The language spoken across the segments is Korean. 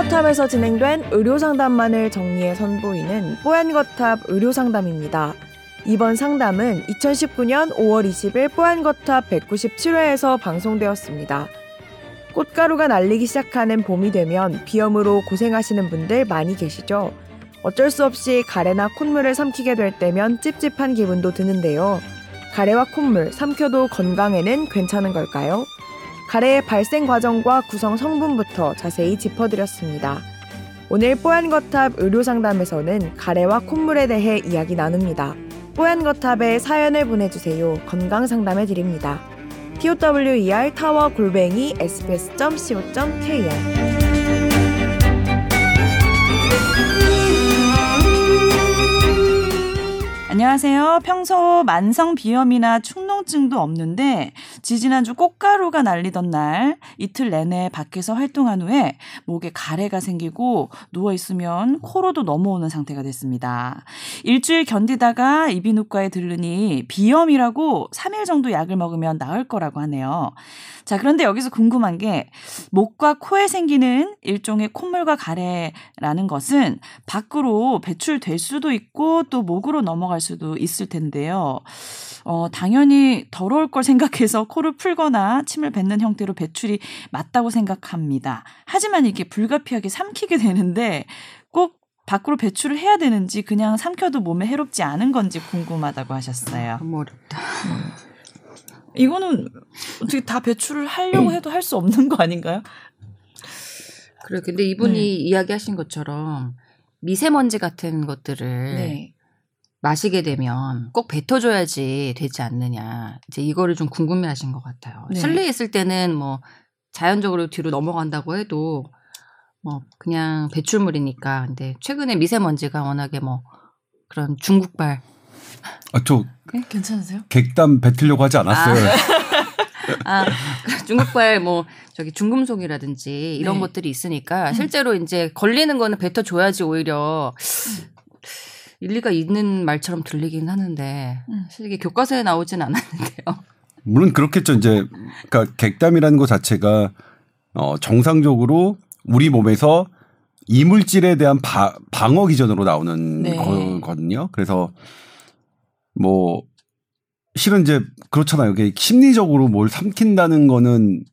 뽀얀거탑에서 진행된 의료상담만을 정리해 선보이는 뽀얀거탑 의료상담입니다. 이번 상담은 2019년 5월 20일 뽀얀거탑 197회에서 방송되었습니다. 꽃가루가 날리기 시작하는 봄이 되면 비염으로 고생하시는 분들 많이 계시죠? 어쩔 수 없이 가래나 콧물을 삼키게 될 때면 찝찝한 기분도 드는데요. 가래와 콧물 삼켜도 건강에는 괜찮은 걸까요? 가래의 발생 과정과 구성 성분부터 자세히 짚어드렸습니다. 오늘 뽀얀거탑 의료상담에서는 가래와 콧물에 대해 이야기 나눕니다. 뽀얀거탑에 사연을 보내주세요. 건강상담해 드립니다. tower 타워 골뱅이 sbs.co.kr 안녕하세요. 평소 만성 비염이나 축농증도 없는데 지지난주 꽃가루가 날리던 날 이틀 내내 밖에서 활동한 후에 목에 가래가 생기고 누워 있으면 코로도 넘어오는 상태가 됐습니다. 일주일 견디다가 이비인후과에 들르니 비염이라고 3일 정도 약을 먹으면 나을 거라고 하네요. 자, 그런데 여기서 궁금한 게 목과 코에 생기는 일종의 콧물과 가래라는 것은 밖으로 배출될 수도 있고 또 목으로 넘어갈 수도 있을 텐데요. 어, 당연히 더러울 걸 생각해서 코를 풀거나 침을 뱉는 형태로 배출이 맞다고 생각합니다. 하지만 이게 불가피하게 삼키게 되는데 꼭 밖으로 배출을 해야 되는지 그냥 삼켜도 몸에 해롭지 않은 건지 궁금하다고 하셨어요. 너무 어렵다. 이거는 어떻게 다 배출을 하려고 해도 할 수 없는 거 아닌가요? 그래, 근데 이분이 네. 이야기하신 것처럼 미세먼지 같은 것들을 네. 마시게 되면 꼭 뱉어줘야지 되지 않느냐. 이제 이거를 좀 궁금해 하신 것 같아요. 네. 실내에 있을 때는 뭐 자연적으로 뒤로 넘어간다고 해도 뭐 그냥 배출물이니까. 근데 최근에 미세먼지가 워낙에 뭐 그런 중국발. 아, 저. 네? 괜찮으세요? 객담 뱉으려고 하지 않았어요. 아, 아 중국발 뭐 저기 중금속이라든지 이런 네. 것들이 있으니까 실제로 이제 걸리는 거는 뱉어줘야지 오히려 일리가 있는 말처럼 들리긴 하는데 음. 사실 이게 교과서에 나오진 않았는데요. 물론 그렇겠죠. 이제 그러니까 객담이라는 것 자체가 어 정상적으로 우리 몸에서 이물질에 대한 바, 방어 기전으로 나오는 네. 거거든요. 그래서 뭐 실은 이제 그렇잖아요. 이게 심리적으로 뭘 삼킨다는 거는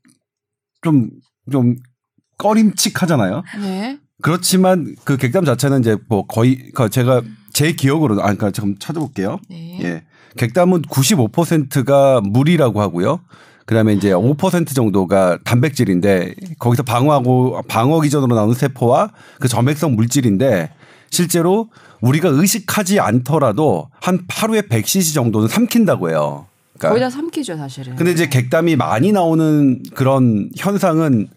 좀 좀 꺼림칙하잖아요. 네. 그렇지만 그 객담 자체는 이제 뭐 거의 그 제가 제 기억으로 아 그러니까 지금 찾아볼게요. 네. 예. 객담은 95%가 물이라고 하고요. 그다음에 이제 5% 정도가 단백질인데 거기서 방어하고 방어 기전으로 나오는 세포와 그 점액성 물질인데 실제로 우리가 의식하지 않더라도 한 하루에 100cc 정도는 삼킨다고 해요. 그러니까 거의 다 삼키죠, 사실은. 근데 이제 객담이 많이 나오는 그런 현상은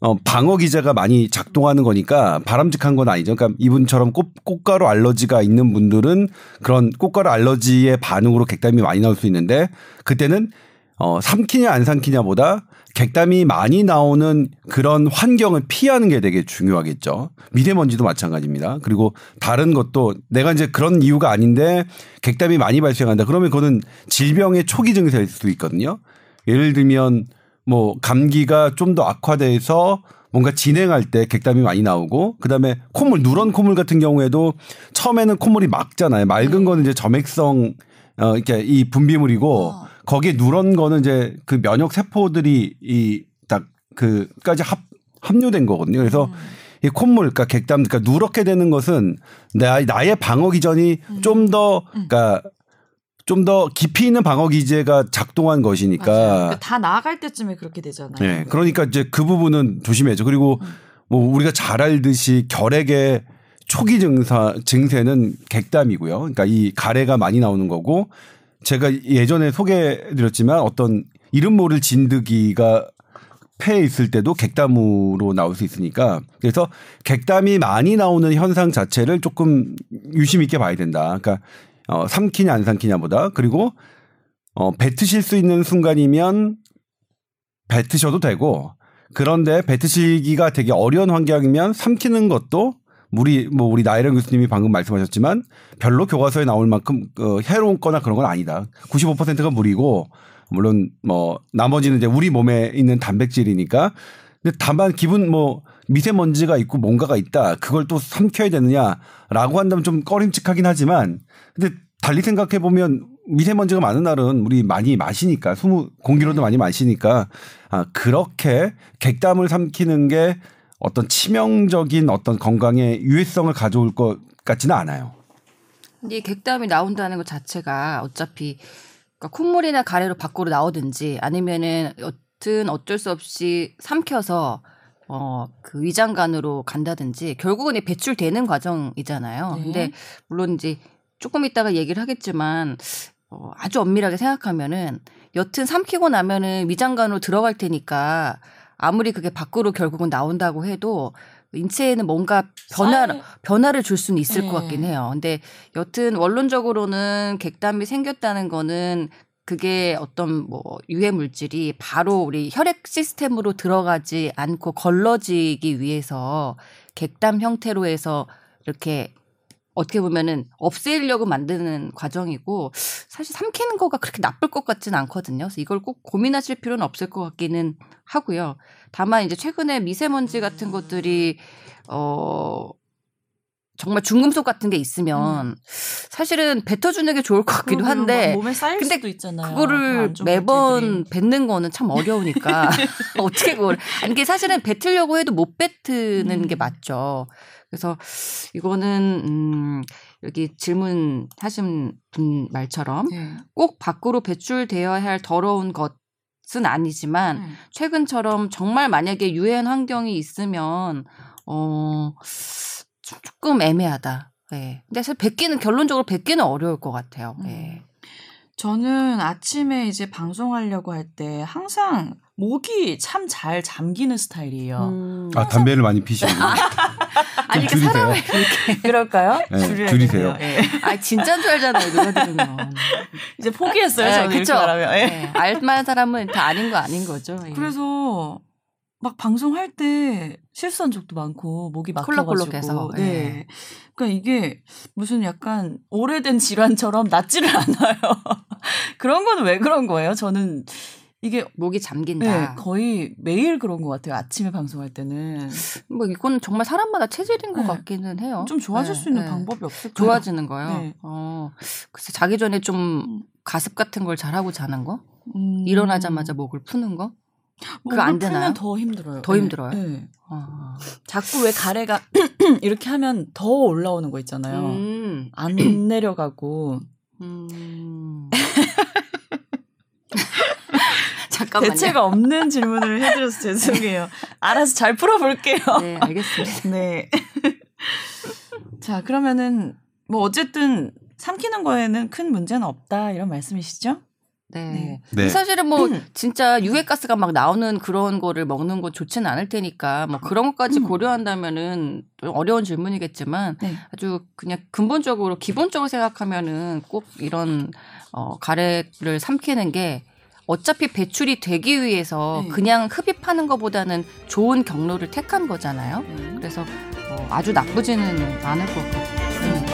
어, 방어 기제가 많이 작동하는 거니까 바람직한 건 아니죠. 그러니까 이분처럼 꽃, 꽃가루 알러지가 있는 분들은 그런 꽃가루 알러지의 반응으로 객담이 많이 나올 수 있는데 그때는 어, 삼키냐 안 삼키냐보다 객담이 많이 나오는 그런 환경을 피하는 게 되게 중요하겠죠. 미세먼지도 마찬가지입니다. 그리고 다른 것도 내가 이제 그런 이유가 아닌데 객담이 많이 발생한다. 그러면 그거는 질병의 초기 증세일 수도 있거든요. 예를 들면 뭐 감기가 좀 더 악화돼서 뭔가 진행할 때 객담이 많이 나오고 그다음에 콧물 누런 콧물 같은 경우에도 처음에는 콧물이 맑잖아요. 맑은 네. 거는 이제 점액성 어 이렇게 이 분비물이고 어. 거기에 누런 거는 이제 그 면역 세포들이 이 딱 그까지 합 합류된 거거든요. 그래서 음. 이 콧물, 그러니까 객담, 그러니까 누렇게 되는 것은 나, 나의 방어 기전이 음. 좀더 음. 그러니까 좀 더 깊이 있는 방어 기제가 작동한 것이니까 그러니까 다 나아갈 때쯤에 그렇게 되잖아요. 네, 그러니까 이제 그 부분은 조심해야죠. 그리고 음. 뭐 우리가 잘 알듯이 결핵의 초기 증사 증세는 객담이고요. 그러니까 이 가래가 많이 나오는 거고 제가 예전에 소개해드렸지만 어떤 이름 모를 진드기가 폐에 있을 때도 객담으로 나올 수 있으니까 그래서 객담이 많이 나오는 현상 자체를 조금 유심 있게 봐야 된다. 그러니까 어, 삼키냐 안 삼키냐보다 그리고 어, 뱉으실 수 있는 순간이면 뱉으셔도 되고 그런데 뱉으시기가 되게 어려운 환경이면 삼키는 것도 우리 뭐 우리 나이랑 교수님이 방금 말씀하셨지만 별로 교과서에 나올 만큼 어, 해로운 거나 그런 건 아니다. 95%가 물이고 물론 뭐 나머지는 이제 우리 몸에 있는 단백질이니까 근데 다만 기분 뭐 미세먼지가 있고 뭔가가 있다. 그걸 또 삼켜야 되느냐라고 한다면 좀 꺼림칙하긴 하지만 근데 달리 생각해 보면 미세먼지가 많은 날은 우리 많이 마시니까 수무 공기로도 많이 마시니까 아 그렇게 객담을 삼키는 게 어떤 치명적인 어떤 건강에 유해성을 가져올 것 같지는 않아요. 근데 객담이 나온다는 것 자체가 어차피 그러니까 콧물이나 가래로 밖으로 나오든지 아니면은 여튼 어쩔 수 없이 삼켜서 어, 그 위장관으로 간다든지 결국은 배출되는 과정이잖아요. 네. 근데 물론 이제 조금 있다가 얘기를 하겠지만 어, 아주 엄밀하게 생각하면은 여튼 삼키고 나면은 위장관으로 들어갈 테니까 아무리 그게 밖으로 결국은 나온다고 해도 인체에는 뭔가 변화 를 변화를 줄 수는 있을 네. 것 같긴 해요. 근데 여튼 원론적으로는 객담이 생겼다는 거는 그게 어떤 뭐 유해 물질이 바로 우리 혈액 시스템으로 들어가지 않고 걸러지기 위해서 객담 형태로 해서 이렇게 어떻게 보면은 없애려고 만드는 과정이고 사실 삼키는 거가 그렇게 나쁠 것 같지는 않거든요. 그래서 이걸 꼭 고민하실 필요는 없을 것 같기는 하고요. 다만 이제 최근에 미세먼지 같은 것들이 어 정말 중금속 같은 게 있으면 음. 사실은 뱉어주는 게 좋을 것 같기도 한데 몸에 쌓일 근데 수도 있잖아요. 그거를 매번 뱉는 거는 참 어려우니까 어떻게 그걸 아니 이게 사실은 뱉으려고 해도 못 뱉는 음. 게 맞죠. 그래서 이거는 음 여기 질문 하신 분 말처럼 네. 꼭 밖으로 배출되어야 할 더러운 것 은 아니지만 음. 최근처럼 정말 만약에 유해한 환경이 있으면 어 조금 애매하다. 예. 네. 근데 사실 뱉기는 결론적으로 뱉기는 어려울 것 같아요. 예. 네. 저는 아침에 이제 방송하려고 할 때 항상 목이 참 잘 잠기는 스타일이에요. 음. 아 담배를 많이 피시는 아니 그 사람을 이렇게 그럴까요? 네, 줄이세요. 네. 아 진짜인 줄 알잖아요. 누가 들으면 이제 포기했어요. 네, 저는 그쵸? 네. 네. 알만한 사람은 다 아닌 거 아닌 거죠. 예. 그래서 막 방송할 때 실수한 적도 많고 목이 막혀가지고 네. 네. 그러니까 이게 무슨 약간 오래된 질환처럼 낫지를 않아요. 그런 건 왜 그런 거예요? 저는 이게 목이 잠긴다. 네, 거의 매일 그런 것 같아요. 아침에 방송할 때는. 뭐 이거는 정말 사람마다 체질인 것 네. 같기는 해요. 좀 좋아질 네, 수 있는 네. 방법이 없을까요? 좋아지는 거요. 네. 어, 글쎄 자기 전에 좀 음. 가습 같은 걸 잘하고 자는 거. 음. 일어나자마자 목을 푸는 거. 그거 안 되나요? 더 힘들어요. 더 힘들어요. 네. 아. 자꾸 왜 가래가 이렇게 하면 더 올라오는 거 있잖아요. 음. 안 내려가고. 음. 잠깐만요. 대체가 없는 질문을 해드려서 죄송해요. 알아서 잘 풀어볼게요. 네, 알겠습니다. 네. 자, 그러면은 뭐 어쨌든 삼키는 거에는 큰 문제는 없다 이런 말씀이시죠? 네. 네. 네. 사실은 뭐 음. 진짜 유해가스가 막 나오는 그런 거를 먹는 거 좋지는 않을 테니까 뭐 그런 것까지 음. 고려한다면은 어려운 질문이겠지만 네. 아주 그냥 근본적으로 기본적으로 생각하면은 꼭 이런 어 가래를 삼키는 게 어차피 배출이 되기 위해서 네. 그냥 흡입하는 것보다는 좋은 경로를 택한 거잖아요. 네. 그래서 어 아주 나쁘지는 않을 것 같아요.